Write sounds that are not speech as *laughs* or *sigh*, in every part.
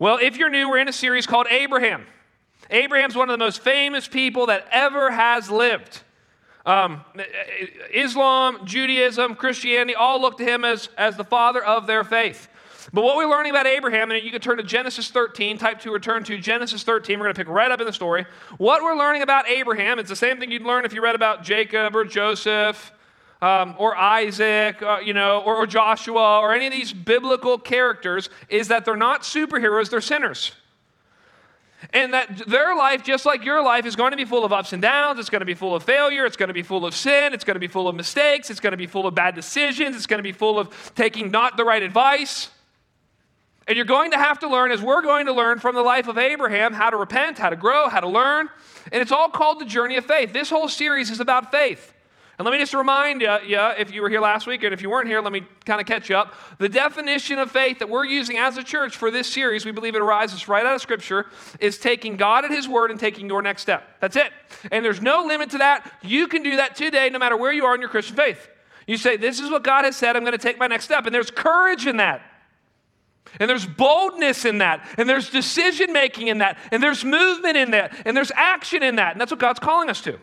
Well, if you're new, we're in a series called Abraham. Abraham's one of the most famous people that ever has lived. Um, Islam, Judaism, Christianity all look to him as, as the father of their faith. But what we're learning about Abraham, and you can turn to Genesis 13, type 2 or turn to Genesis 13. We're going to pick right up in the story. What we're learning about Abraham, it's the same thing you'd learn if you read about Jacob or Joseph um, or Isaac, uh, you know, or, or Joshua or any of these biblical characters, is that they're not superheroes, they're sinners. And that their life, just like your life, is going to be full of ups and downs. It's going to be full of failure. It's going to be full of sin. It's going to be full of mistakes. It's going to be full of bad decisions. It's going to be full of taking not the right advice. And you're going to have to learn, as we're going to learn from the life of Abraham, how to repent, how to grow, how to learn. And it's all called the journey of faith. This whole series is about faith. And let me just remind you, yeah, if you were here last week, and if you weren't here, let me kind of catch you up. The definition of faith that we're using as a church for this series, we believe it arises right out of Scripture, is taking God at His word and taking your next step. That's it. And there's no limit to that. You can do that today, no matter where you are in your Christian faith. You say, This is what God has said, I'm going to take my next step. And there's courage in that. And there's boldness in that. And there's decision making in that. And there's movement in that. And there's action in that. And that's what God's calling us to.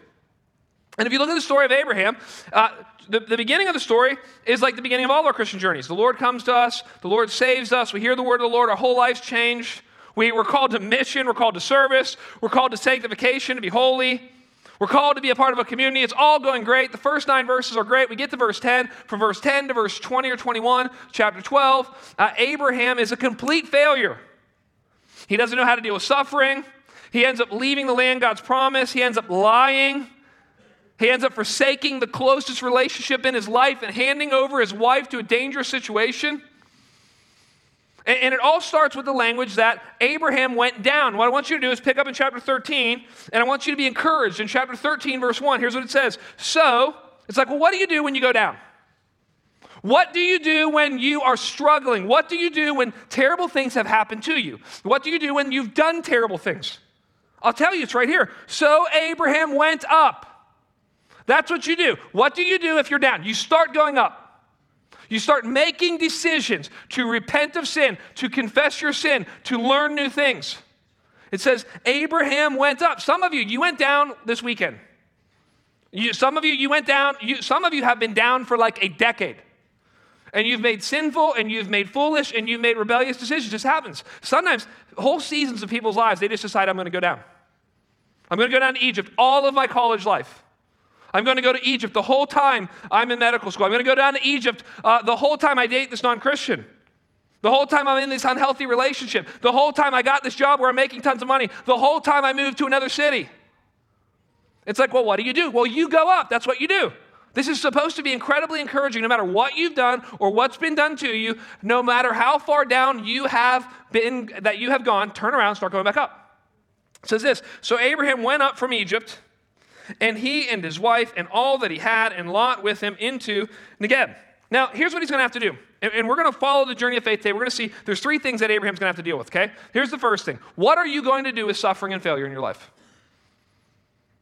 And if you look at the story of Abraham, uh, the, the beginning of the story is like the beginning of all our Christian journeys. The Lord comes to us, the Lord saves us, we hear the word of the Lord, our whole lives change. We, we're called to mission, we're called to service, we're called to sanctification, to be holy. We're called to be a part of a community. It's all going great. The first nine verses are great. We get to verse 10. From verse 10 to verse 20 or 21, chapter 12, uh, Abraham is a complete failure. He doesn't know how to deal with suffering. He ends up leaving the land God's promised. He ends up lying. He ends up forsaking the closest relationship in his life and handing over his wife to a dangerous situation. And, and, it all starts with the language that Abraham went down. What I want you to do is pick up in chapter 13, and I want you to be encouraged. In chapter 13, verse 1, here's what it says So, it's like, well, what do you do when you go down? What do you do when you are struggling? What do you do when terrible things have happened to you? What do you do when you've done terrible things? I'll tell you, it's right here. So Abraham went up. That's what you do. What do you do if you're down? You start going up. You start making decisions to repent of sin, to confess your sin, to learn new things. It says, Abraham went up. Some of you, you went down this weekend. You, some of you, you went down. You, some of you have been down for like a decade. And you've made sinful and you've made foolish and you've made rebellious decisions. Just happens. Sometimes whole seasons of people's lives, they just decide, I'm going to go down. I'm going to go down to Egypt all of my college life. I'm going to go to Egypt the whole time I'm in medical school. I'm going to go down to Egypt uh, the whole time I date this non Christian. The whole time I'm in this unhealthy relationship. The whole time I got this job where I'm making tons of money. The whole time I moved to another city. It's like, well, what do you do? Well, you go up. That's what you do. This is supposed to be incredibly encouraging no matter what you've done or what's been done to you, no matter how far down you have been, that you have gone, turn around, start going back up. It says this So Abraham went up from Egypt and he and his wife and all that he had and Lot with him into Negeb. Now, here's what he's going to have to do. And, we're going to follow the journey of faith today. We're going to see there's three things that Abraham's going to have to deal with, okay? Here's the first thing What are you going to do with suffering and failure in your life?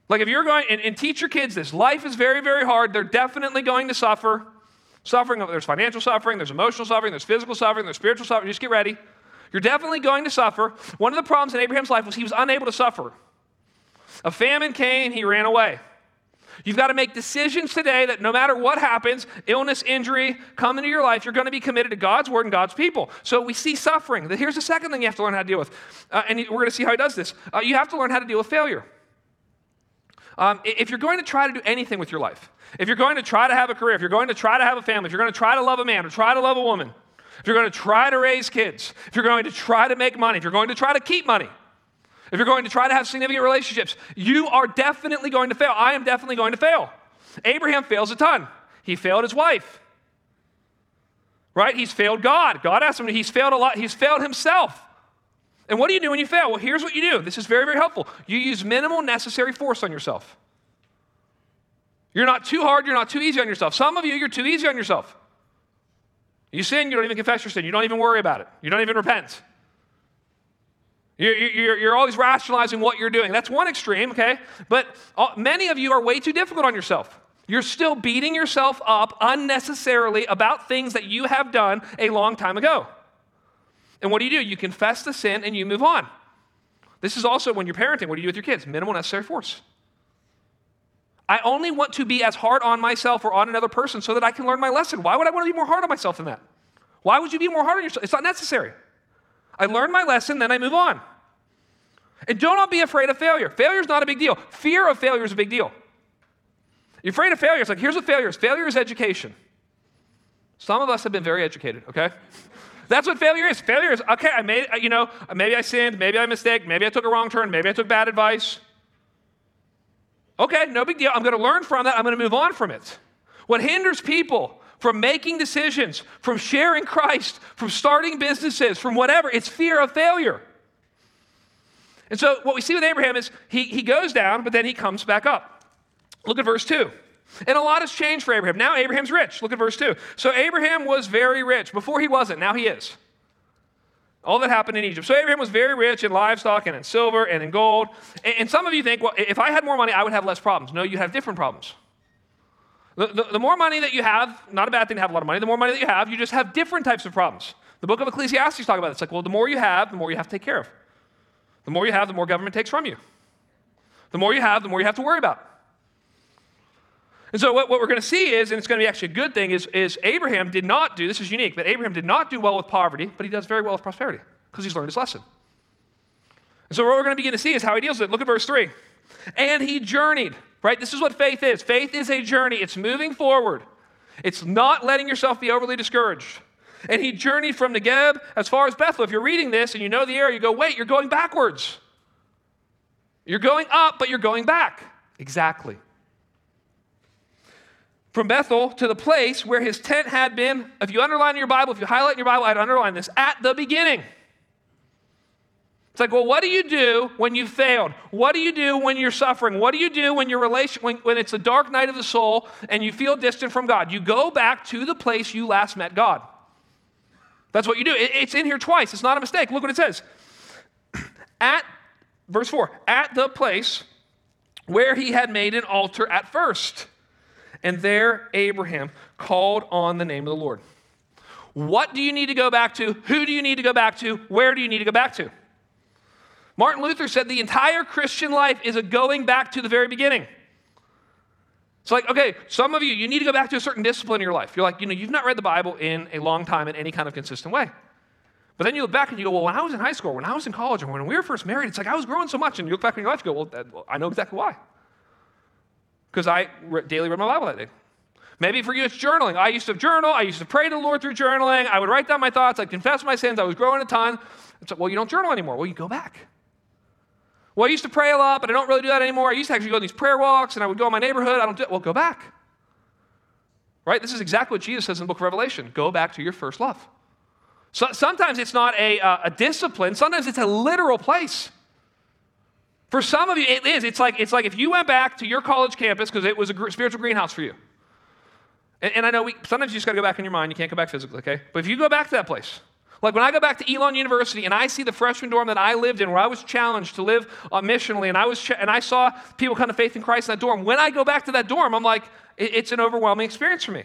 Like, if you're going, and, and teach your kids this life is very, very hard. They're definitely going to suffer. Suffering, there's financial suffering, there's emotional suffering, there's physical suffering, there's spiritual suffering. Just get ready. You're definitely going to suffer. One of the problems in Abraham's life was he was unable to suffer. A famine came, he ran away. You've got to make decisions today that no matter what happens, illness, injury, come into your life, you're going to be committed to God's word and God's people. So we see suffering. Here's the second thing you have to learn how to deal with. Uh, and we're going to see how he does this. Uh, you have to learn how to deal with failure. Um, if you're going to try to do anything with your life, if you're going to try to have a career, if you're going to try to have a family, if you're going to try to love a man or try to love a woman, if you're going to try to raise kids, if you're going to try to make money, if you're going to try to keep money, if you're going to try to have significant relationships, you are definitely going to fail. I am definitely going to fail. Abraham fails a ton. He failed his wife. Right? He's failed God. God asked him, he's failed a lot. He's failed himself. And what do you do when you fail? Well, here's what you do. This is very, very helpful. You use minimal necessary force on yourself. You're not too hard, you're not too easy on yourself. Some of you, you're too easy on yourself. You sin, you don't even confess your sin. You don't even worry about it. You don't even repent. You're, you're, you're, always rationalizing what you're doing. That's one extreme, okay? But many of you are way too difficult on yourself. You're still beating yourself up unnecessarily about things that you have done a long time ago. And what do you do? You confess the sin and you move on. This is also when you're parenting, what do you do with your kids? Minimal necessary force. I only want to be as hard on myself or on another person so that I can learn my lesson. Why would I want to be more hard on myself than that? Why would you be more hard on yourself? It's not necessary. I learn my lesson, then I move on. And don't be afraid of failure. Failure is not a big deal. Fear of failure is a big deal. You're afraid of failure. It's like, here's what failure is failure is education. Some of us have been very educated, okay? That's what failure is. Failure is, okay, I made, you know, maybe I sinned, maybe I mistake, maybe I took a wrong turn, maybe I took bad advice. Okay, no big deal. I'm going to learn from that. I'm going to move on from it. What hinders people from making decisions, from sharing Christ, from starting businesses, from whatever, it's fear of failure. And so what we see with Abraham is he, he goes down, but then he comes back up. Look at verse 2. And a lot has changed for Abraham. Now Abraham's rich. Look at verse 2. So Abraham was very rich. Before he wasn't, now he is. All that happened in Egypt. So Abraham was very rich in livestock and in silver and in gold. And, and some of you think, well, if I had more money, I would have less problems. No, you have different problems. The, the, the, more money that you have, not a bad thing to have a lot of money, the more money that you have, you just have different types of problems. The book of Ecclesiastes talk about it. It's like, well, the more you have, the more you have to take care of. The more you have, the more government takes from you. The more you have, the more you have to worry about. And so, what, what we're going to see is, and it's going to be actually a good thing, is, is Abraham did not do, this is unique, but Abraham did not do well with poverty, but he does very well with prosperity because he's learned his lesson. And so, what we're going to begin to see is how he deals with it. Look at verse 3. And he journeyed, right? This is what faith is faith is a journey, it's moving forward, it's not letting yourself be overly discouraged. And he journeyed from Negeb as far as Bethel. If you're reading this and you know the area, you go, wait, you're going backwards. You're going up, but you're going back. Exactly from Bethel to the place where his tent had been. If you underline in your Bible, if you highlight in your Bible, I'd underline this at the beginning. It's like, well, what do you do when you failed? What do you do when you're suffering? What do you do when your relation when, when it's a dark night of the soul and you feel distant from God? You go back to the place you last met God. That's what you do. It, it's in here twice. It's not a mistake. Look what it says. *clears throat* At verse 4, at the place where he had made an altar at first. And there, Abraham called on the name of the Lord. What do you need to go back to? Who do you need to go back to? Where do you need to go back to? Martin Luther said the entire Christian life is a going back to the very beginning. It's like, okay, some of you, you need to go back to a certain discipline in your life. You're like, you know, you've not read the Bible in a long time in any kind of consistent way. But then you look back and you go, well, when I was in high school, when I was in college, when we were first married, it's like I was growing so much. And you look back in your life and go, well, that, well I know exactly why because I daily read my Bible that day. Maybe for you it's journaling. I used to journal. I used to pray to the Lord through journaling. I would write down my thoughts. I'd confess my sins. I was growing a ton. It's like, well, you don't journal anymore. Well, you go back. Well, I used to pray a lot, but I don't really do that anymore. I used to actually go on these prayer walks, and I would go in my neighborhood. I don't do it. Well, go back. Right? This is exactly what Jesus says in the book of Revelation. Go back to your first love. So, sometimes it's not a, uh, a discipline. Sometimes it's a literal place. For some of you, it is. It's like, it's like if you went back to your college campus because it was a spiritual greenhouse for you. And, and I know we, sometimes you just got to go back in your mind. You can't go back physically, okay? But if you go back to that place, like when I go back to Elon University and I see the freshman dorm that I lived in, where I was challenged to live uh, missionally, and I was ch- and I saw people come to faith in Christ in that dorm. When I go back to that dorm, I'm like, it's an overwhelming experience for me.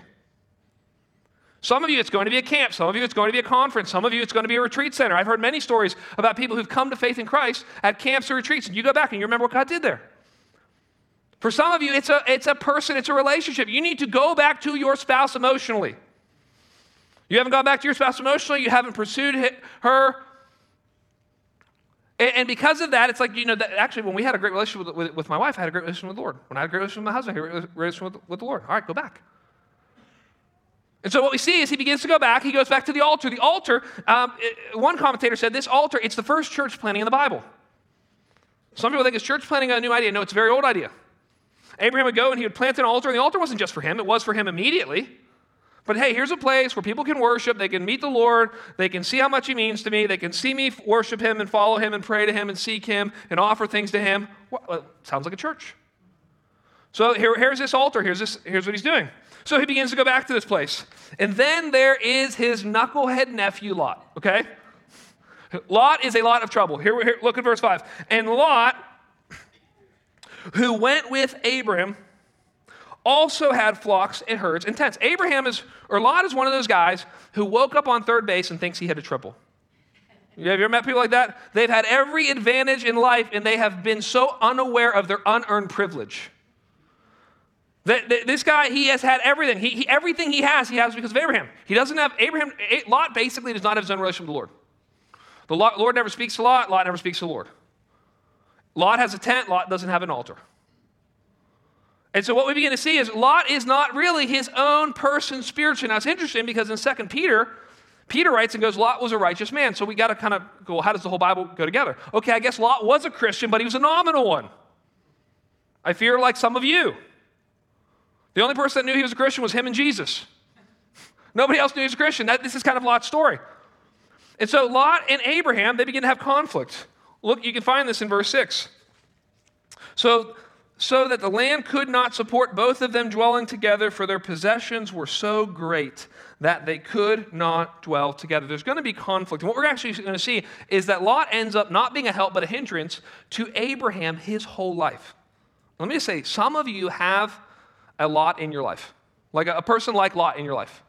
Some of you, it's going to be a camp. Some of you, it's going to be a conference. Some of you, it's going to be a retreat center. I've heard many stories about people who've come to faith in Christ at camps or retreats, and you go back and you remember what God did there. For some of you, it's a, it's a person, it's a relationship. You need to go back to your spouse emotionally. You haven't gone back to your spouse emotionally, you haven't pursued her. And, because of that, it's like, you know, that actually, when we had a great relationship with, with, with, my wife, I had a great relationship with the Lord. When I had a great relationship with my husband, I had a great relationship with, with the Lord. All right, go back. And so what we see is he begins to go back. He goes back to the altar. The altar, um, it, one commentator said, this altar, it's the first church planting in the Bible. Some people think it's church planting a new idea. No, it's a very old idea. Abraham would go and he would plant an altar, and the altar wasn't just for him, it was for him immediately. But hey, here's a place where people can worship, they can meet the Lord, they can see how much he means to me, they can see me worship him and follow him and pray to him and seek him and offer things to him. Well, uh, sounds like a church. So here, here's this altar, here's, this, here's what he's doing. So he begins to go back to this place. And then there is his knucklehead nephew, Lot, okay? Lot is a lot of trouble. Here, here look at verse 5. And Lot, who went with Abraham, also had flocks and herds and tents. Abraham is, or Lot is one of those guys who woke up on third base and thinks he hit a triple. Have you ever met people like that? They've had every advantage in life and they have been so unaware of their unearned privilege. This guy, he has had everything. He, he, everything he has, he has because of Abraham. He doesn't have, Abraham, Lot basically does not have his own relationship with the Lord. The Lord never speaks to Lot, Lot never speaks to the Lord. Lot has a tent, Lot doesn't have an altar. And so what we begin to see is Lot is not really his own person spiritually. Now it's interesting because in 2 Peter, Peter writes and goes, Lot was a righteous man. So we got to kind of go, well, how does the whole Bible go together? Okay, I guess Lot was a Christian, but he was a nominal one. I fear like some of you. The only person that knew he was a Christian was him and Jesus. *laughs* Nobody else knew he was a Christian. That, this is kind of Lot's story. And so Lot and Abraham, they begin to have conflict. Look, you can find this in verse 6. So, so that the land could not support both of them dwelling together, for their possessions were so great that they could not dwell together. There's going to be conflict. And what we're actually going to see is that Lot ends up not being a help but a hindrance to Abraham his whole life. Let me just say, some of you have a Lot in your life, like a person like Lot in your life.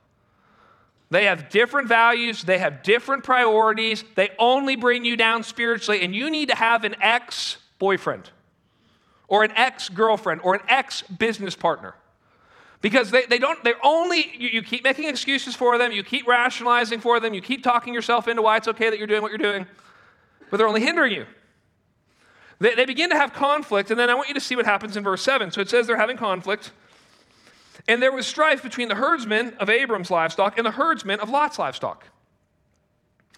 They have different values, they have different priorities, they only bring you down spiritually, and you need to have an ex boyfriend or an ex girlfriend or an ex business partner. Because they, they don't, they're only, you, you keep making excuses for them, you keep rationalizing for them, you keep talking yourself into why it's okay that you're doing what you're doing, but they're only hindering you. They, they begin to have conflict, and then I want you to see what happens in verse 7. So it says they're having conflict. And there was strife between the herdsmen of Abram's livestock and the herdsmen of Lot's livestock.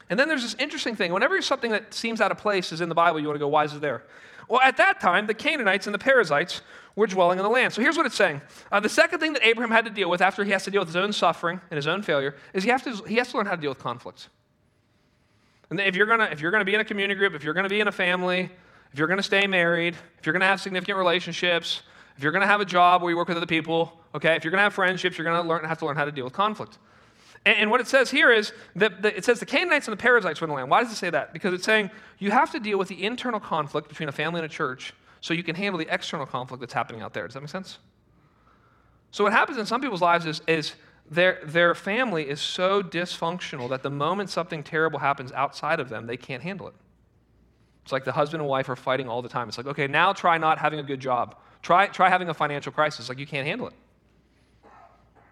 And then there's this interesting thing. Whenever something that seems out of place is in the Bible, you want to go, why is it there? Well, at that time, the Canaanites and the Perizzites were dwelling in the land. So here's what it's saying. Uh, the second thing that Abraham had to deal with after he has to deal with his own suffering and his own failure is he, have to, he has to learn how to deal with conflict. And if you're, gonna, if you're gonna be in a community group, if you're gonna be in a family, if you're gonna stay married, if you're gonna have significant relationships, if you're gonna have a job where you work with other people, Okay, if you're going to have friendships, you're going to learn, have to learn how to deal with conflict. And, and what it says here is that the, it says the Canaanites and the Perizzites were in the land. Why does it say that? Because it's saying you have to deal with the internal conflict between a family and a church so you can handle the external conflict that's happening out there. Does that make sense? So what happens in some people's lives is, is their, their family is so dysfunctional that the moment something terrible happens outside of them, they can't handle it. It's like the husband and wife are fighting all the time. It's like, okay, now try not having a good job. Try, try having a financial crisis. Like, you can't handle it.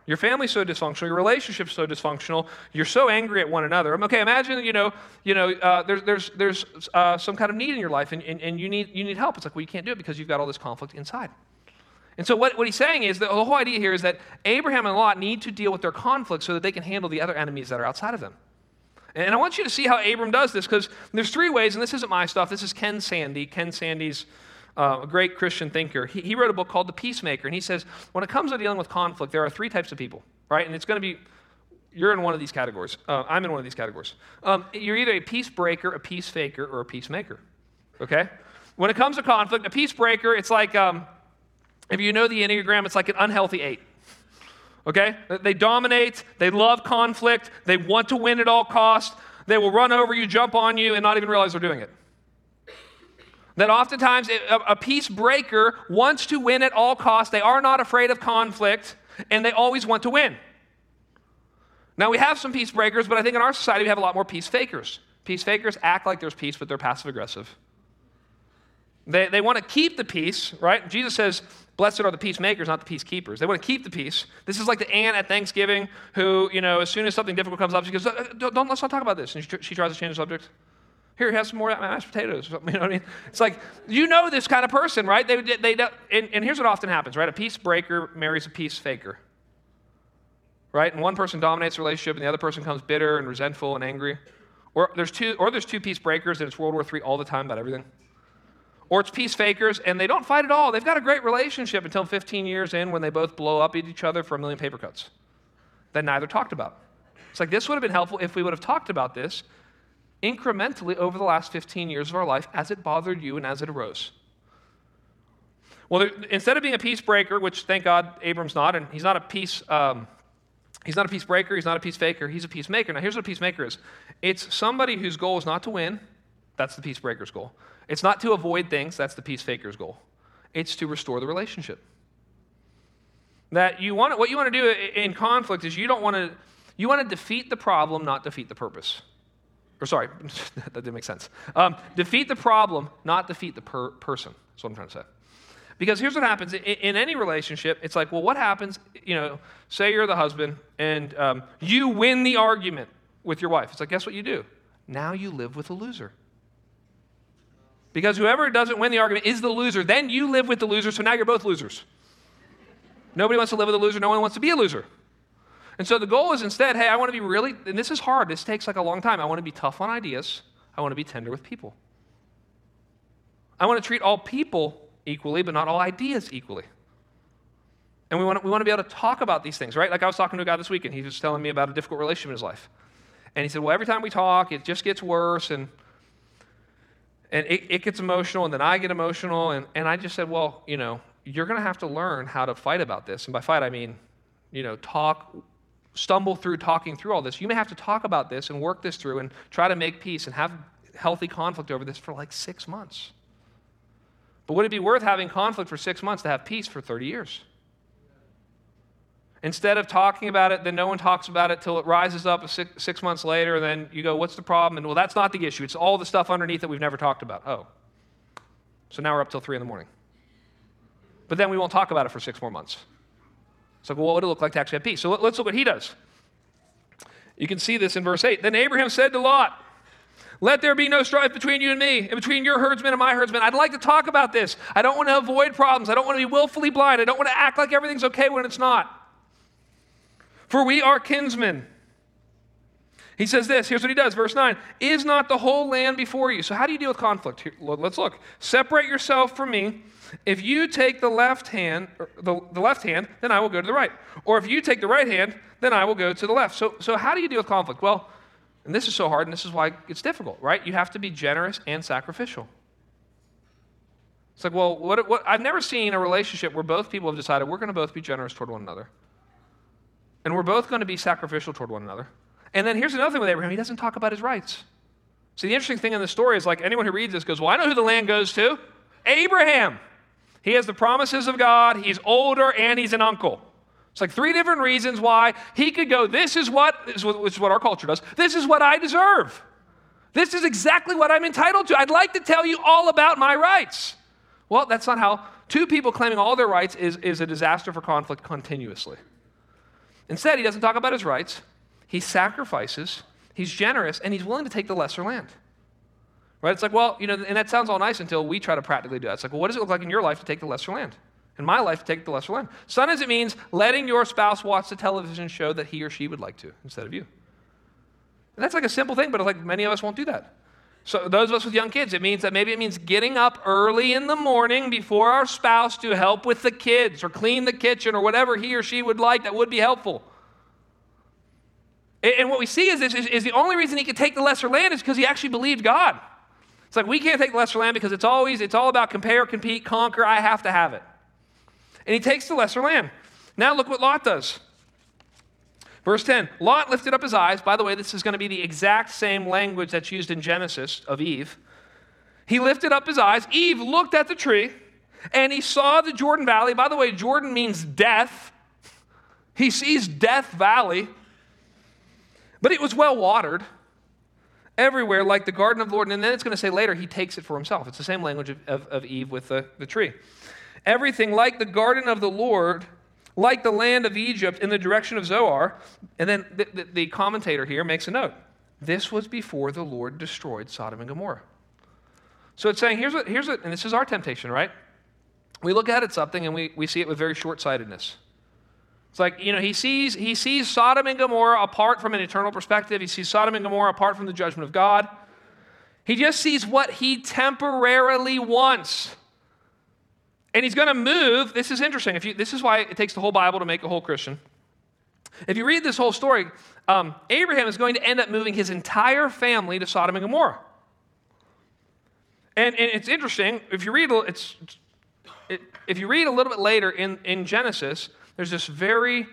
Your family's so dysfunctional, your relationship's so dysfunctional, you're so angry at one another. Okay, imagine, you know, you know uh, there's, there's, there's uh, some kind of need in your life and, and, and you, need, you need help. It's like, well, you can't do it because you've got all this conflict inside. And so, what, what he's saying is that the whole idea here is that Abraham and Lot need to deal with their conflict so that they can handle the other enemies that are outside of them. And I want you to see how Abram does this because there's three ways, and this isn't my stuff. This is Ken Sande. Ken Sande's uh, a great Christian thinker. He, he wrote a book called The Peacemaker, and he says when it comes to dealing with conflict, there are three types of people, right? And it's going to be you're in one of these categories. Uh, I'm in one of these categories. Um, you're either a peace breaker, a peace faker, or a peacemaker. Okay? When it comes to conflict, a peace breaker, it's like, um, if you know the Enneagram, it's like an unhealthy eight. Okay? They dominate, they love conflict, they want to win at all costs, they will run over you, jump on you, and not even realize they're doing it. That oftentimes a peace breaker wants to win at all costs. They are not afraid of conflict, and they always want to win. Now, we have some peace breakers, but I think in our society we have a lot more peace fakers. Peace fakers act like there's peace, but they're passive aggressive. They, they want to keep the peace, right? Jesus says, Blessed are the peacemakers, not the peacekeepers. They want to keep the peace. This is like the aunt at Thanksgiving who, you know, as soon as something difficult comes up, she goes, don't, don't let's not talk about this. And she, she tries to change the subject. Here, have some more mashed potatoes. *laughs* You know what I mean? It's like, you know this kind of person, right? They, they, they, and, and here's what often happens, right? A peace breaker marries a peace faker, right? And one person dominates the relationship and the other person comes bitter and resentful and angry. Or there's two, or there's two peace breakers and it's World War III all the time about everything. Or it's peace fakers and they don't fight at all. They've got a great relationship until 15 years in when they both blow up at each other for a million paper cuts that neither talked about. It's like this would have been helpful if we would have talked about this incrementally over the last 15 years of our life as it bothered you and as it arose. Well, there, instead of being a peace breaker, which thank God Abram's not, and he's not a peace, um, he's not a peace breaker, he's not a peace faker, he's a peacemaker. Now, here's what a peacemaker is it's somebody whose goal is not to win, that's the peace breaker's goal. It's not to avoid things, that's the peace faker's goal. It's to restore the relationship. That you want, what you want to do do in conflict is you don't want to, you want to defeat the problem, not defeat the purpose. Or sorry, *laughs* that didn't make sense. Um, defeat the problem, not defeat the per- person. That's what I'm trying to say. Because here's what happens in, in, any relationship it's like, well, what happens, you know, say you're the husband and um, you win the argument with your wife. It's like, guess what you do? Now you live with a loser. Because whoever doesn't win the argument is the loser. Then you live with the loser, so now you're both losers. Nobody wants to live with a loser, no one wants to be a loser. And so the goal is instead, hey, I want to be really, and this is hard, this takes like a long time. I want to be tough on ideas, I want to be tender with people. I want to treat all people equally, but not all ideas equally. And we want, to, we want to be able to talk about these things, right? Like I was talking to a guy this weekend. He was telling me about a difficult relationship in his life. And he said, Well, every time we talk, it just gets worse. And, and it, it gets emotional. And then I get emotional. And, and I just said, Well, you know, you're going to have to learn how to fight about this. And by fight, I mean, you know, talk, stumble through talking through all this. You may have to talk about this and work this through and try to make peace and have healthy conflict over this for like six months. But would it be worth having conflict for six months to have peace for 30 years? Instead of talking about it, then no one talks about it till it rises up six, six months later, and then you go, What's the problem? And well, that's not the issue. It's all the stuff underneath that we've never talked about. Oh. So now we're up till 3 in the morning. But then we won't talk about it for six more months. So, well, what would it look like to actually have peace? So let's look what he does. You can see this in verse 8. Then Abraham said to Lot, let there be no strife between you and me, and between your herdsmen and my herdsmen. I'd like to talk about this. I don't want to avoid problems. I don't want to be willfully blind. I don't want to act like everything's okay when it's not. For we are kinsmen. He says this. Here's what he does. Verse 9 Is not the whole land before you? So, how do you deal with conflict? Here, let's look. Separate yourself from me. If you take the left hand, the, the left hand, then I will go to the right. Or if you take the right hand, then I will go to the left. So, so how do you deal with conflict? Well, and this is so hard, and this is why it's difficult, right? You have to be generous and sacrificial. It's like, well, what, what, I've never seen a relationship where both people have decided we're going to both be generous toward one another. And we're both going to be sacrificial toward one another. And then here's another thing with Abraham he doesn't talk about his rights. See, the interesting thing in the story is like anyone who reads this goes, well, I know who the land goes to Abraham. He has the promises of God, he's older, and he's an uncle. It's like three different reasons why he could go, This is what, this is what our culture does. This is what I deserve. This is exactly what I'm entitled to. I'd like to tell you all about my rights. Well, that's not how two people claiming all their rights is, is a disaster for conflict continuously. Instead, he doesn't talk about his rights. He sacrifices, he's generous, and he's willing to take the lesser land. Right? It's like, well, you know, and that sounds all nice until we try to practically do that. It's like, well, what does it look like in your life to take the lesser land? in my life to take the lesser land. Sometimes it means letting your spouse watch the television show that he or she would like to instead of you. And that's like a simple thing, but like many of us won't do that. So those of us with young kids, it means that maybe it means getting up early in the morning before our spouse to help with the kids or clean the kitchen or whatever he or she would like that would be helpful. And what we see is is, is the only reason he could take the lesser land is because he actually believed God. It's like we can't take the lesser land because it's always it's all about compare, compete, conquer. I have to have it and he takes the lesser land. Now look what Lot does. Verse 10 Lot lifted up his eyes. By the way, this is going to be the exact same language that's used in Genesis of Eve. He lifted up his eyes. Eve looked at the tree and he saw the Jordan Valley. By the way, Jordan means death. He sees Death Valley, but it was well watered everywhere, like the garden of the Lord. And then it's going to say later, he takes it for himself. It's the same language of, of, of Eve with the, the tree. Everything like the garden of the Lord, like the land of Egypt in the direction of Zoar. And then the, the, the commentator here makes a note. This was before the Lord destroyed Sodom and Gomorrah. So it's saying, here's what, here's what, and this is our temptation, right? We look at it something and we, we see it with very short sightedness. It's like, you know, he sees, he sees Sodom and Gomorrah apart from an eternal perspective. He sees Sodom and Gomorrah apart from the judgment of God. He just sees what he temporarily wants. And he's going to move. This is interesting. If you, this is why it takes the whole Bible to make a whole Christian. If you read this whole story, um, Abraham is going to end up moving his entire family to Sodom and Gomorrah. And, and it's interesting. If you read, it's, it, if you read a little bit later in, in Genesis, there's this very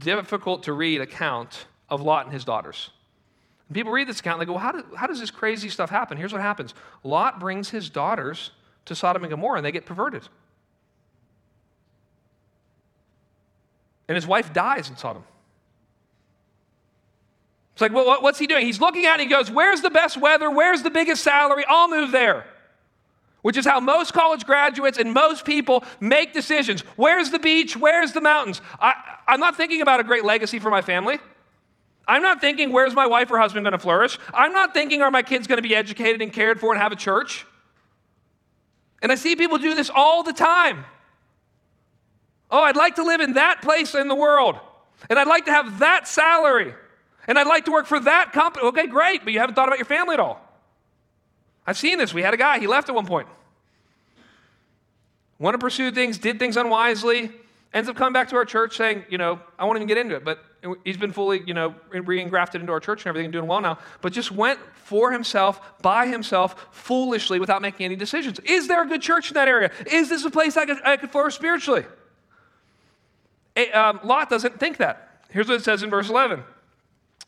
difficult to read account of Lot and his daughters. And people read this account and they go, well, how, do, how does this crazy stuff happen? Here's what happens Lot brings his daughters to Sodom and Gomorrah and they get perverted. And his wife dies in Sodom. It's like, well, what's he doing? He's looking at it and he goes, Where's the best weather? Where's the biggest salary? I'll move there. Which is how most college graduates and most people make decisions. Where's the beach? Where's the mountains? I, I'm not thinking about a great legacy for my family. I'm not thinking, where's my wife or husband going to flourish? I'm not thinking, are my kids going to be educated and cared for and have a church? And I see people do this all the time. Oh, I'd like to live in that place in the world. And I'd like to have that salary. And I'd like to work for that company. Okay, great, but you haven't thought about your family at all. I've seen this. We had a guy, he left at one point. Wanted to pursue things, did things unwisely, ends up coming back to our church saying, you know, I won't even get into it, but he's been fully, you know, re-engrafted into our church and everything, doing well now, but just went for himself, by himself, foolishly, without making any decisions. Is there a good church in that area? Is this a place I could, I could flourish spiritually? um, Lot doesn't think that. Here's what it says in verse 11.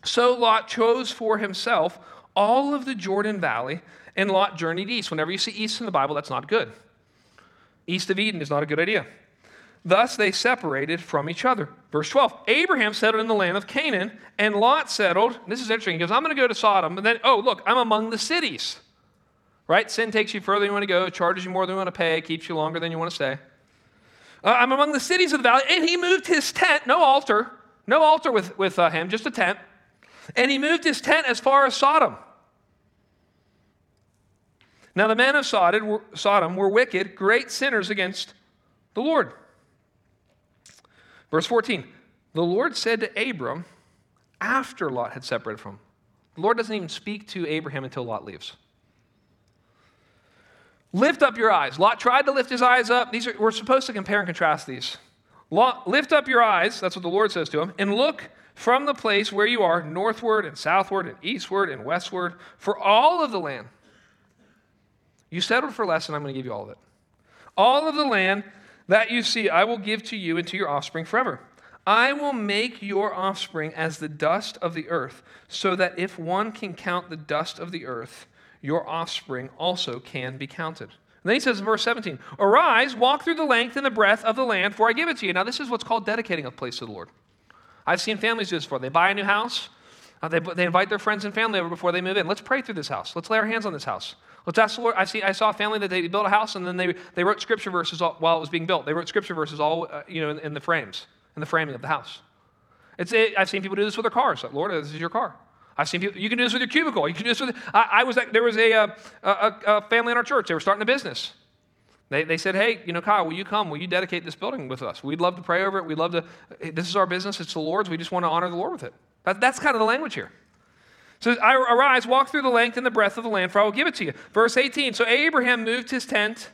So Lot chose for himself all of the Jordan Valley, and Lot journeyed east. Whenever you see east in the Bible, that's not good. East of Eden is not a good idea. Thus they separated from each other. Verse 12 Abraham settled in the land of Canaan, and Lot settled. This is interesting. He goes, I'm going to go to Sodom. And then, oh, look, I'm among the cities. Right? Sin takes you further than you want to go, charges you more than you want to pay, keeps you longer than you want to stay. Uh, I'm among the cities of the valley. And he moved his tent, no altar, no altar with, with uh, him, just a tent. And he moved his tent as far as Sodom. Now, the men of Sodom were wicked, great sinners against the Lord. Verse 14 The Lord said to Abram, after Lot had separated from him, the Lord doesn't even speak to Abraham until Lot leaves. Lift up your eyes. Lot tried to lift his eyes up. These are, we're supposed to compare and contrast these. Lot, lift up your eyes, that's what the Lord says to him, and look from the place where you are, northward and southward and eastward and westward, for all of the land. You settled for less, and I'm going to give you all of it. All of the land that you see, I will give to you and to your offspring forever. I will make your offspring as the dust of the earth, so that if one can count the dust of the earth, your offspring also can be counted. And then he says in verse 17, Arise, walk through the length and the breadth of the land, for I give it to you. Now, this is what's called dedicating a place to the Lord. I've seen families do this before. They buy a new house, uh, they, they invite their friends and family over before they move in. Let's pray through this house. Let's lay our hands on this house. Let's ask the Lord. I, see, I saw a family that they built a house and then they, they wrote scripture verses all, while it was being built. They wrote scripture verses all uh, you know, in, in, the frames, in the framing of the house. It's, it, I've seen people do this with their cars. Like, Lord, this is your car. I've seen people, you can do this with your cubicle. You can do this with, I, I was, there was a, uh, a, a, a family in our church. They were starting a business. They, they said, hey, you know, Kyle, will you come? Will you dedicate this building with us? We'd love to pray over it. We'd love to, this is our business. It's the Lord's. We just want to honor the Lord with it. That, that's kind of the language here. So I arise, walk through the length and the breadth of the land, for I will give it to you. Verse 18 So Abraham moved his tent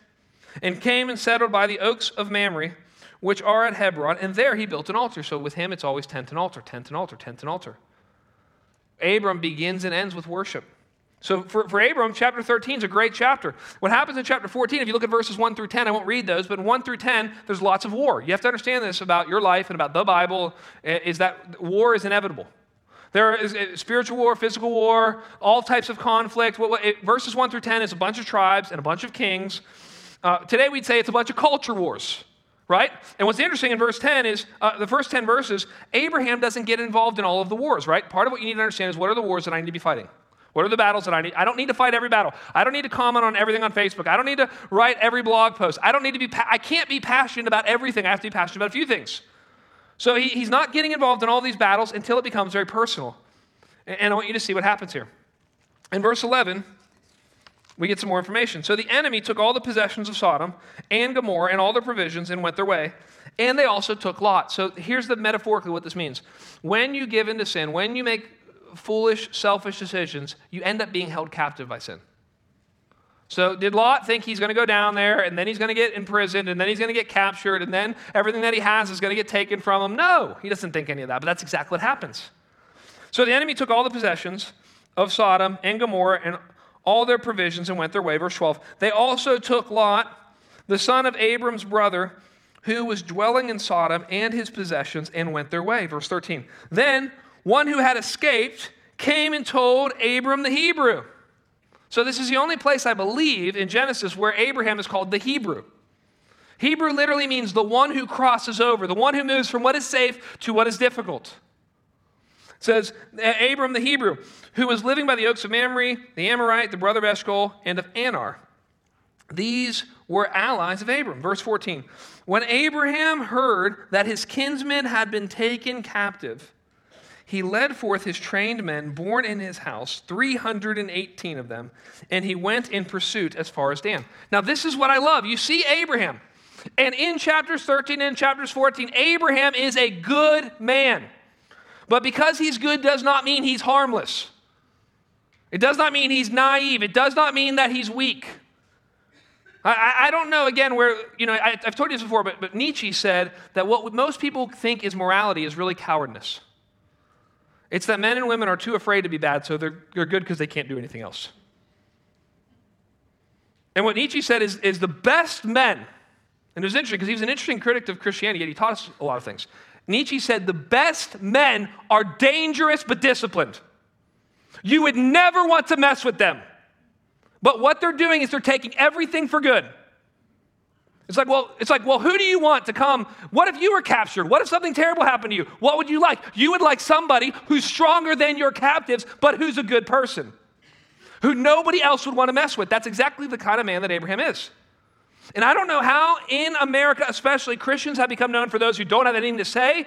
and came and settled by the oaks of Mamre, which are at Hebron, and there he built an altar. So with him, it's always tent and altar, tent and altar, tent and altar. Abram begins and ends with worship. So for, for Abram, chapter 13 is a great chapter. What happens in chapter 14, if you look at verses 1 through 10, I won't read those, but 1 through 10, there's lots of war. You have to understand this about your life and about the Bible, eh, is that war is inevitable. There is uh, spiritual war, physical war, all types of conflict. verses 1 through 10 is a bunch of tribes and a bunch of kings. Uh, today we'd say it's a bunch of culture wars, right? And what's interesting in verse 10 is uh, the first 10 verses, Abraham doesn't get involved in all of the wars, right? Part of what you need to understand is what are the wars that I need to be fighting? What are the battles that I need? I don't need to fight every battle. I don't need to comment on everything on Facebook. I don't need to write every blog post. I don't need to be, pa- I can't be passionate about everything. I have to be passionate about a few things. So he, he's not getting involved in all these battles until it becomes very personal. And, and I want you to see what happens here. In verse 11, we get some more information. So the enemy took all the possessions of Sodom and Gomorrah and all their provisions and went their way. And they also took Lot. So here's the metaphorically what this means. When you give in to sin, when you make foolish, selfish decisions, you end up being held captive by sin. So, did Lot think he's going to go down there and then he's going to get imprisoned and then he's going to get captured and then everything that he has is going to get taken from him? No, he doesn't think any of that, but that's exactly what happens. So, the enemy took all the possessions of Sodom and Gomorrah and all their provisions and went their way. Verse 12. They also took Lot, the son of Abram's brother, who was dwelling in Sodom, and his possessions and went their way. Verse 13. Then one who had escaped came and told Abram the Hebrew. So, this is the only place I believe in Genesis where Abraham is called the Hebrew. Hebrew literally means the one who crosses over, the one who moves from what is safe to what is difficult. It says, Abram the Hebrew, who was living by the oaks of Mamre, the Amorite, the brother of Eshcol, and of Aner. These were allies of Abram. Verse 14. When Abraham heard that his kinsmen had been taken captive, he led forth his trained men born in his house, 318 of them, and he went in pursuit as far as Dan. Now, this is what I love. You see Abraham, and in chapters 13 and chapters 14, Abraham is a good man. But because he's good does not mean he's harmless. It does not mean he's naive. It does not mean that he's weak. I, I don't know, again, where, you know, I, have told you this before, but, but Nietzsche said that what most people think is morality is really cowardness. It's that men and women are too afraid to be bad, so they're, they're good because they can't do anything else. And what Nietzsche said is, is the best men, and it was interesting because he was an interesting critic of Christianity, yet he taught us a lot of things. Nietzsche said the best men are dangerous but disciplined. You would never want to mess with them. But what they're doing is they're taking everything for good. It's like, well, it's like, well, who do you want to come? What if you were captured? What if something terrible happened to you? What would you like? You would like somebody who's stronger than your captives, but who's a good person, who nobody else would want to mess with. That's exactly the kind of man that Abraham is. And I don't know how, in America especially, Christians have become known for those who don't have anything to say,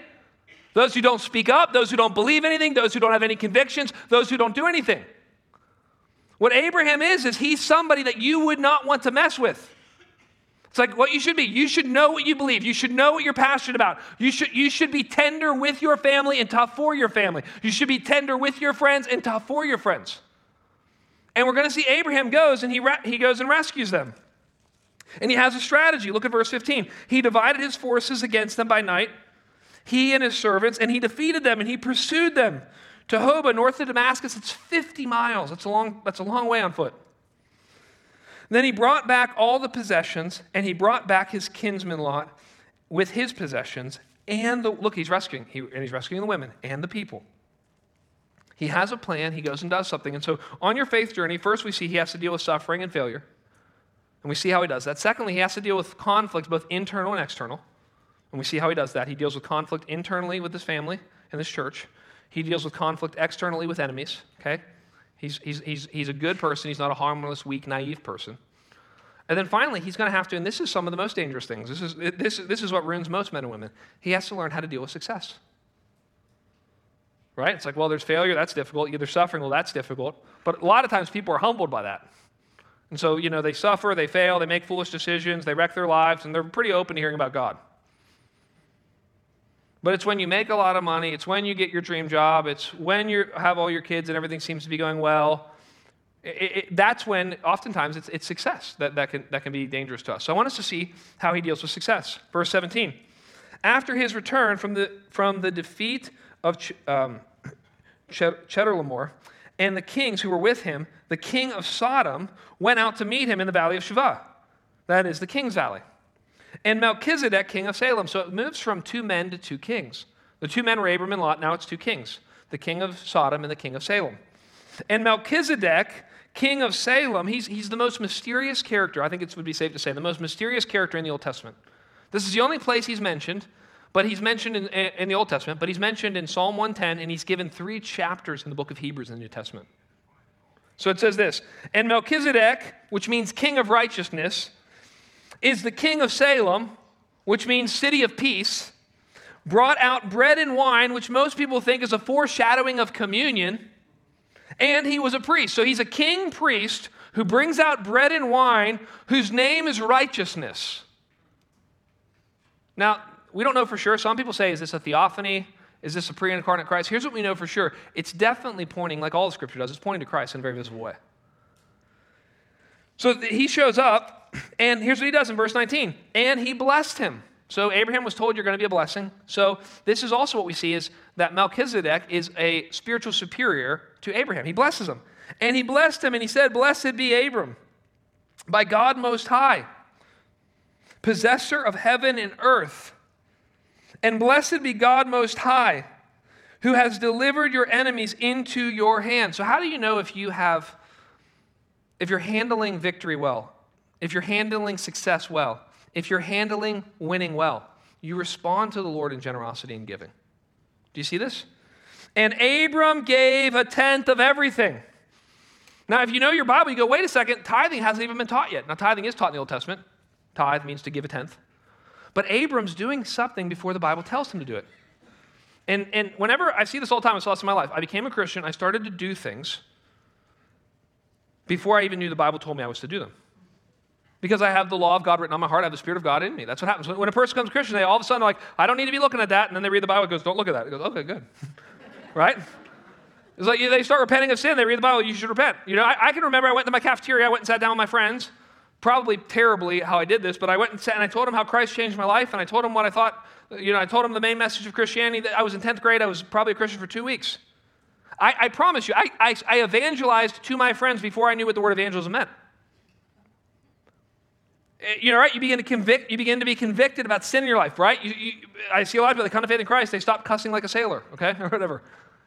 those who don't speak up, those who don't believe anything, those who don't have any convictions, those who don't do anything. What Abraham is, is he's somebody that you would not want to mess with. It's like what you should be. You should know what you believe. You should know what you're passionate about. You should, you should be tender with your family and tough for your family. You should be tender with your friends and tough for your friends. And we're going to see Abraham goes and he, he goes and rescues them. And he has a strategy. Look at verse 15. He divided his forces against them by night, he and his servants, and he defeated them and he pursued them to Hobah, north of Damascus. It's 50 miles. That's a long, that's a long way on foot. Then he brought back all the possessions, and he brought back his kinsman Lot with his possessions, and the, look, he's rescuing, he, and he's rescuing the women and the people. He has a plan, he goes and does something. And so on your faith journey, first we see he has to deal with suffering and failure. And we see how he does that. Secondly, he has to deal with conflict, both internal and external. And we see how he does that. He deals with conflict internally with his family and his church. He deals with conflict externally with enemies, okay? He's, he's, he's, he's a good person. He's not a harmless, weak, naive person. And then finally, he's going to have to, and this is some of the most dangerous things. This is, this, this is what ruins most men and women. He has to learn how to deal with success. Right? It's like, well, there's failure, that's difficult. There's suffering, well, that's difficult. But a lot of times people are humbled by that. And so, you know, they suffer, they fail, they make foolish decisions, they wreck their lives, and they're pretty open to hearing about God. But it's when you make a lot of money, it's when you get your dream job, it's when you have all your kids and everything seems to be going well. It, it, that's when, oftentimes, it's, it's success that, that, can, that can be dangerous to us. So I want us to see how he deals with success. Verse 17. After his return from the, from the defeat of Ch- um, *clears throat* Chedorlaomer and the kings who were with him, the king of Sodom went out to meet him in the valley of Shaveh. That is the king's valley and Melchizedek, king of Salem. So it moves from two men to two kings. The two men were Abram and Lot, now it's two kings the king of Sodom and the king of Salem. And Melchizedek, king of Salem, he's, he's the most mysterious character, I think it would be safe to say, the most mysterious character in the Old Testament. This is the only place he's mentioned, but he's mentioned in, in the Old Testament, but he's mentioned in Psalm 110, and he's given three chapters in the book of Hebrews in the New Testament. So it says this And Melchizedek, which means king of righteousness, is the king of Salem, which means city of peace, brought out bread and wine, which most people think is a foreshadowing of communion, and he was a priest. So he's a king priest who brings out bread and wine, whose name is righteousness. Now, we don't know for sure. Some people say, is this a theophany? Is this a pre incarnate Christ? Here's what we know for sure it's definitely pointing, like all the scripture does, it's pointing to Christ in a very visible way. So he shows up and here's what he does in verse 19 and he blessed him. So Abraham was told you're going to be a blessing. So this is also what we see is that Melchizedek is a spiritual superior to Abraham. He blesses him. And he blessed him and he said, Blessed be Abram by God Most High, possessor of heaven and earth. And blessed be God Most High, who has delivered your enemies into your hand. So, how do you know if you have, if you're handling victory well? If you're handling success well, if you're handling winning well, you respond to the Lord in generosity and giving. Do you see this? And Abram gave a tenth of everything. Now, if you know your Bible, you go, wait a second, tithing hasn't even been taught yet. Now, tithing is taught in the Old Testament. Tithe means to give a tenth. But Abram's doing something before the Bible tells him to do it. And, and whenever I see this all the time, I saw this in my life. I became a Christian, I started to do things before I even knew the Bible told me I was to do them. Because I have the law of God written on my heart, I have the Spirit of God in me. That's what happens. When a person becomes a Christian, they all of a sudden are like, I don't need to be looking at that. And then they read the Bible, it goes, Don't look at that. It goes, Okay, good. *laughs* right? It's like they start repenting of sin, they read the Bible, you should repent. You know, I, I can remember I went to my cafeteria, I went and sat down with my friends, probably terribly how I did this, but I went and sat and I told them how Christ changed my life, and I told them what I thought, you know, I told them the main message of Christianity. I was in 10th grade, I was probably a Christian for two weeks. I, I promise you, I, I, I evangelized to my friends before I knew what the word evangelism meant. Eh, you know, right? You begin to convict. You begin to be convicted about sin in your life, right? You, you, I see a lot of people that come to faith in Christ. They stop cussing like a sailor, okay, *laughs* or whatever.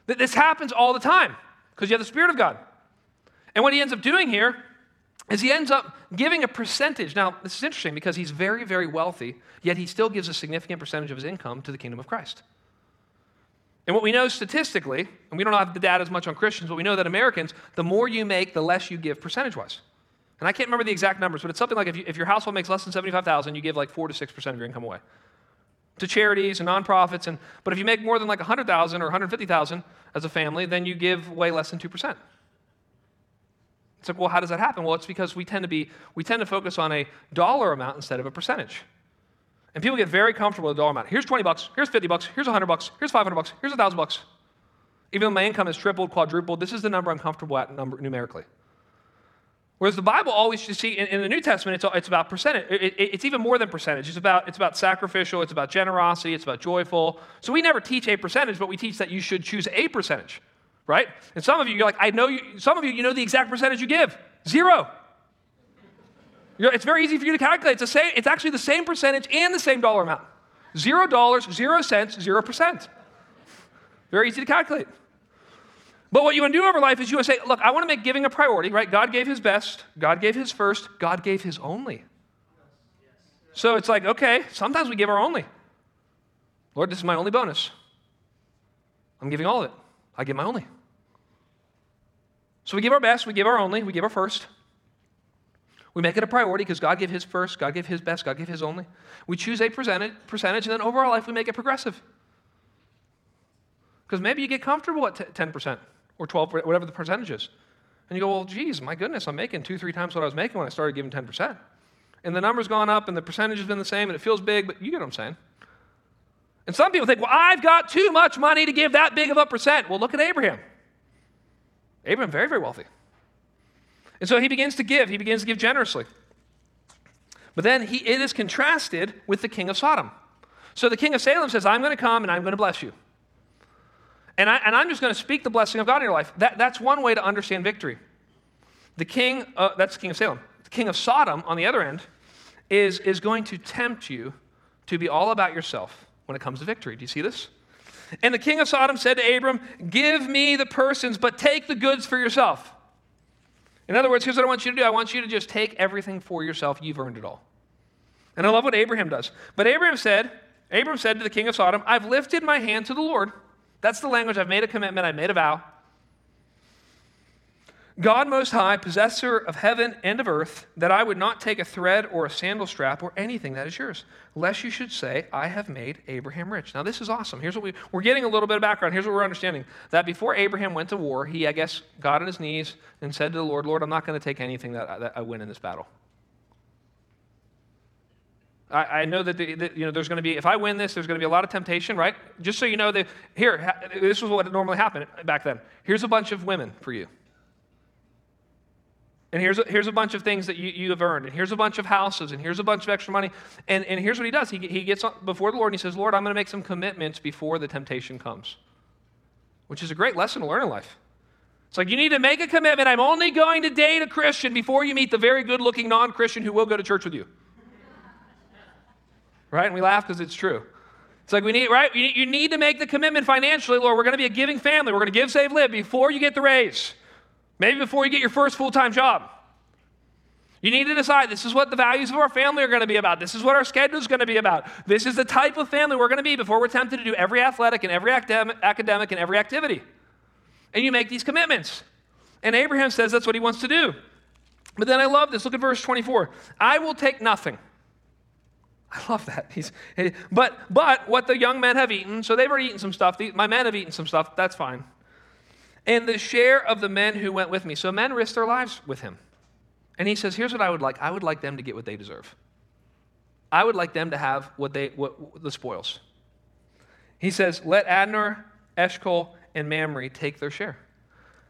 This happens all the time because you have the Spirit of God. And what he ends up doing here is he ends up giving a percentage. Now, this is interesting because he's very, very wealthy, yet he still gives a significant percentage of his income to the kingdom of Christ. And what we know statistically, and we don't have the data as much on Christians, but we know that Americans, the more you make, the less you give percentage wise. And I can't remember the exact numbers, but it's something like if, you, if your household makes less than 75,000, you give like 4 to 6% of your income away to charities and nonprofits. And, but if you make more than like 100,000 or 150,000 as a family, then you give way less than 2%. It's like, well, how does that happen? Well, it's because we tend to be, we tend to focus on a dollar amount instead of a percentage. And people get very comfortable with the dollar amount. Here's 20 bucks, here's 50 bucks, here's 100 bucks, here's 500 bucks, here's 1,000 bucks. Even though my income has tripled, quadrupled, this is the number I'm comfortable at number, numerically. Whereas the Bible always, you see, in, in the New Testament, it's, it's about percentage. It, it, it's even more than percentage. It's about, it's about sacrificial, it's about generosity, it's about joyful. So we never teach a percentage, but we teach that you should choose a percentage, right? And some of you, you're like, I know you, some of you, you know the exact percentage you give zero. You know, it's very easy for you to calculate. It's, the same, it's actually the same percentage and the same dollar amount. Zero dollars, zero cents, zero percent. Very easy to calculate. But what you want to do over life is you want to say, look, I want to make giving a priority, right? God gave his best, God gave his first, God gave his only. So it's like, okay, sometimes we give our only. Lord, this is my only bonus. I'm giving all of it. I give my only. So we give our best, we give our only, we give our first. We make it a priority because God gave his first, God gave his best, God gave his only. We choose a percentage, percentage and then over our life we make it progressive. Because maybe you get comfortable at 10% or 12, whatever the percentage is. And you go, well, geez, my goodness, I'm making two, three times what I was making when I started giving 10%. And the number's gone up and the percentage has been the same and it feels big, but you get what I'm saying. And some people think, well, I've got too much money to give that big of a percent. Well, look at Abraham. Abraham, very, very wealthy. And so he begins to give, he begins to give generously. But then he, it is contrasted with the king of Sodom. So the king of Salem says, I'm going to come and I'm going to bless you. And, I, and I'm just going to speak the blessing of God in your life. That, that's one way to understand victory. The king, uh, that's the king of Salem. The king of Sodom, on the other end, is, is going to tempt you to be all about yourself when it comes to victory. Do you see this? And the king of Sodom said to Abram, Give me the persons, but take the goods for yourself. In other words, here's what I want you to do I want you to just take everything for yourself. You've earned it all. And I love what Abraham does. But Abraham said, Abram said to the king of Sodom, I've lifted my hand to the Lord. That's the language. I've made a commitment, I made a vow. God Most High, possessor of heaven and of earth, that I would not take a thread or a sandal strap or anything that is yours, lest you should say, I have made Abraham rich. Now, this is awesome. Here's what we, we're getting a little bit of background. Here's what we're understanding that before Abraham went to war, he, I guess, got on his knees and said to the Lord, Lord, I'm not going to take anything that, that I win in this battle. I, I know that, the, you know, there's going to be, if I win this, there's going to be a lot of temptation, right? Just so you know, that here, this was what normally happened back then. Here's a bunch of women for you. And here's a, here's a bunch of things that you, you have earned. And here's a bunch of houses. And here's a bunch of extra money. And, and here's what he does he, he gets before the Lord and he says, Lord, I'm going to make some commitments before the temptation comes, which is a great lesson to learn in life. It's like you need to make a commitment. I'm only going to date a Christian before you meet the very good looking non Christian who will go to church with you right? And we laugh because it's true. It's like we need, right? You need to make the commitment financially, Lord. We're going to be a giving family. We're going to give, save, live before you get the raise. Maybe before you get your first full time job. You need to decide this is what the values of our family are going to be about. This is what our schedule is going to be about. This is the type of family we're going to be before we're tempted to do every athletic and every academic, academic and every activity. And you make these commitments. And Abraham says that's what he wants to do. But then I love this. Look at verse 24. I will take nothing. I love that. He's, but, but what the young men have eaten, so they've already eaten some stuff. The, my men have eaten some stuff. That's fine. And the share of the men who went with me. So men risked their lives with him. And he says, Here's what I would like I would like them to get what they deserve. I would like them to have what they, what, the spoils. He says, Let Adnah, Eshcol, and Mamre take their share.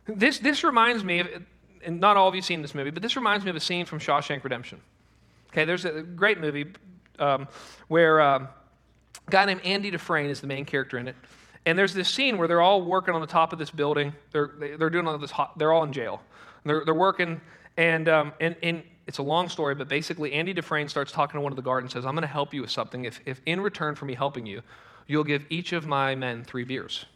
This, this reminds me of, and not all of you seen this movie, but this reminds me of a scene from Shawshank Redemption. Okay, there's a great movie um, where um, a guy named Andy Dufresne is the main character in it. And there's this scene where they're all working on the top of this building. They're, they're doing all this hot, they're all in jail. They're, they're working and, um, and, and it's a long story, but basically, Andy Dufresne starts talking to one of the guards and says, I'm going to help you with something. If, if in return for me helping you, you'll give each of my men three beers.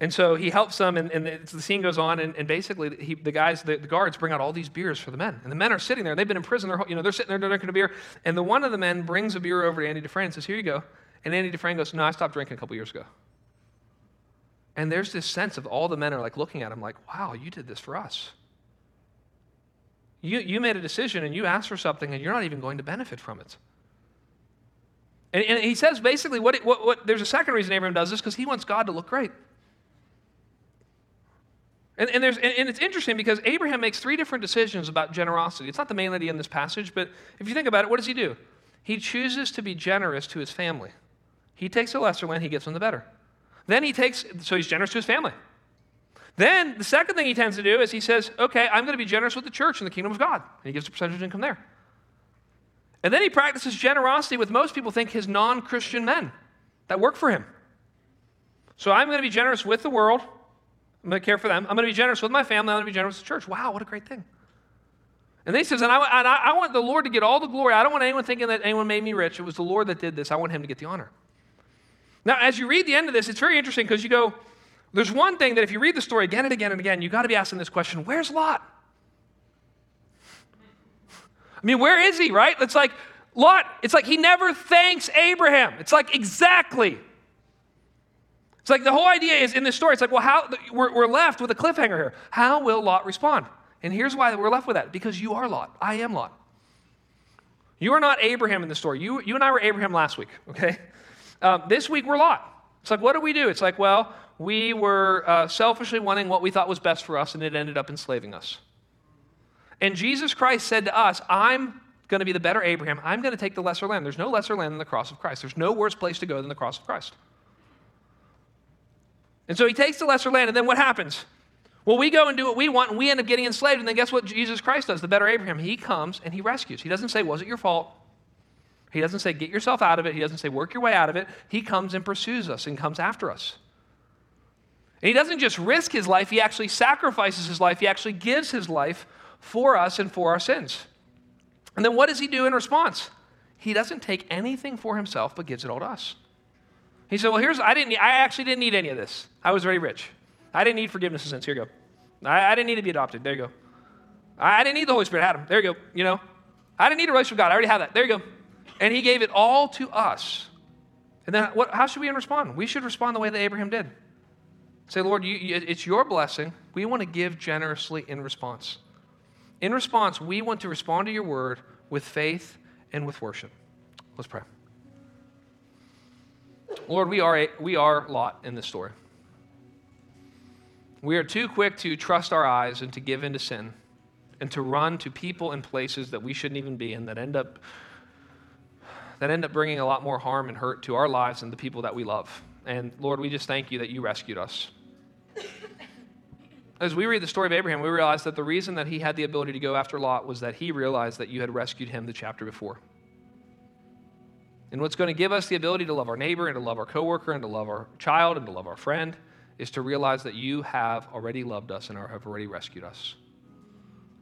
And so he helps them, and, and the scene goes on, and, and basically he, the guys, the, the, guards bring out all these beers for the men. And the men are sitting there. They've been in prison. They're, you know, they're sitting there drinking a beer. And the one of the men brings a beer over to Andy Dufresne and says, here you go. And Andy Dufresne goes, no, I stopped drinking a couple years ago. And there's this sense of all the men are like looking at him like, wow, you did this for us. You, you made a decision and you asked for something and you're not even going to benefit from it. And, and he says basically, what, what, what, there's a second reason Abraham does this because he wants God to look great. And, and, there's, and, and it's interesting because Abraham makes three different decisions about generosity. It's not the main idea in this passage, but if you think about it, what does he do? He chooses to be generous to his family. He takes the lesser land, he gives them the better. Then he takes, so he's generous to his family. Then the second thing he tends to do is he says, okay, I'm going to be generous with the church and the kingdom of God. And he gives a percentage of income there. And then he practices generosity with most people think his non Christian men that work for him. So I'm going to be generous with the world. I'm going to care for them. I'm going to be generous with my family. I'm going to be generous with the church. Wow, what a great thing. And then he says, and I, and I, want the Lord to get all the glory. I don't want anyone thinking that anyone made me rich. It was the Lord that did this. I want him to get the honor. Now, as you read the end of this, it's very interesting because you go, there's one thing that if you read the story again and again and again, you've got to be asking this question where's Lot? I mean, where is he, right? It's like, Lot, it's like he never thanks Abraham. It's like, exactly. It's like the whole idea is in this story, it's like, well, how, we're, we're left with a cliffhanger here. How will Lot respond? And here's why we're left with that because you are Lot. I am Lot. You are not Abraham in the story. You, you and I were Abraham last week, okay? Um, this week we're Lot. It's like, what do we do? It's like, well, we were uh, selfishly wanting what we thought was best for us, and it ended up enslaving us. And Jesus Christ said to us, I'm going to be the better Abraham. I'm going to take the lesser land. There's no lesser land than the cross of Christ. There's no worse place to go than the cross of Christ. And so he takes the lesser land, and then what happens? Well, we go and do what we want, and we end up getting enslaved. And then guess what Jesus Christ does? The better Abraham. He comes and he rescues. He doesn't say, Was it your fault? He doesn't say, Get yourself out of it. He doesn't say, Work your way out of it. He comes and pursues us and comes after us. And he doesn't just risk his life, he actually sacrifices his life. He actually gives his life for us and for our sins. And then what does he do in response? He doesn't take anything for himself, but gives it all to us. He said, Well, here's, I, didn't, I actually didn't need any of this. I was very rich. I didn't need forgiveness of sins. Here you go. I, I didn't need to be adopted. There you go. I, I didn't need the Holy Spirit. I had him. There you go. You know, I didn't need a relationship with God. I already have that. There you go. And he gave it all to us. And then what, how should we respond? We should respond the way that Abraham did. Say, Lord, you, it's your blessing. We want to give generously in response. In response, we want to respond to your word with faith and with worship. Let's pray. Lord, we are, a, we are Lot in this story. We are too quick to trust our eyes and to give in to sin and to run to people and places that we shouldn't even be in that end up that end up bringing a lot more harm and hurt to our lives and the people that we love. And Lord, we just thank you that you rescued us. As we read the story of Abraham, we realize that the reason that he had the ability to go after Lot was that he realized that you had rescued him the chapter before. And what's going to give us the ability to love our neighbor and to love our coworker and to love our child and to love our friend is to realize that you have already loved us and have already rescued us.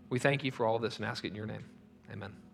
We thank you for all this and ask it in your name. Amen.